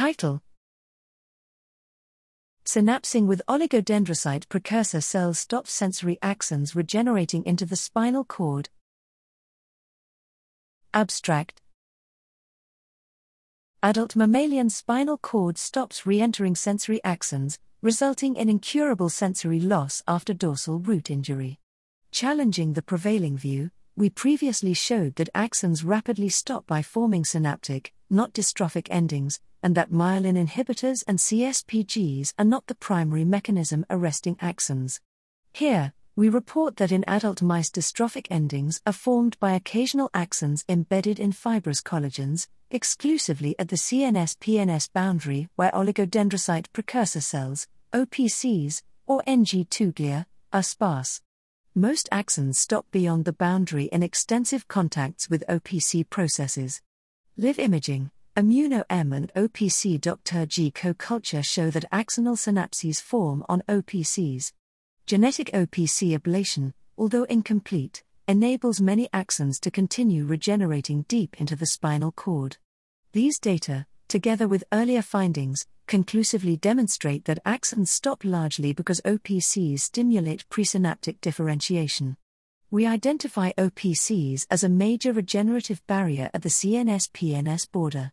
Title Synapsing with oligodendrocyte precursor cells stops sensory axons regenerating into the spinal cord. Abstract Adult mammalian spinal cord stops re entering sensory axons, resulting in incurable sensory loss after dorsal root injury. Challenging the prevailing view, we previously showed that axons rapidly stop by forming synaptic, not dystrophic endings, and that myelin inhibitors and CSPGs are not the primary mechanism arresting axons. Here, we report that in adult mice dystrophic endings are formed by occasional axons embedded in fibrous collagens, exclusively at the CNS PNS boundary where oligodendrocyte precursor cells, OPCs, or NG2 glia, are sparse. Most axons stop beyond the boundary in extensive contacts with OPC processes. Live imaging, Immuno-EM and OPC DRG co culture show that axonal synapses form on OPCs. Genetic OPC ablation, although incomplete, enables many axons to continue regenerating deep into the spinal cord. These data, together with earlier findings, conclusively demonstrate that axons stop largely because OPCs stimulate presynaptic differentiation. We identify OPCs as a major regenerative barrier at the CNS PNS border.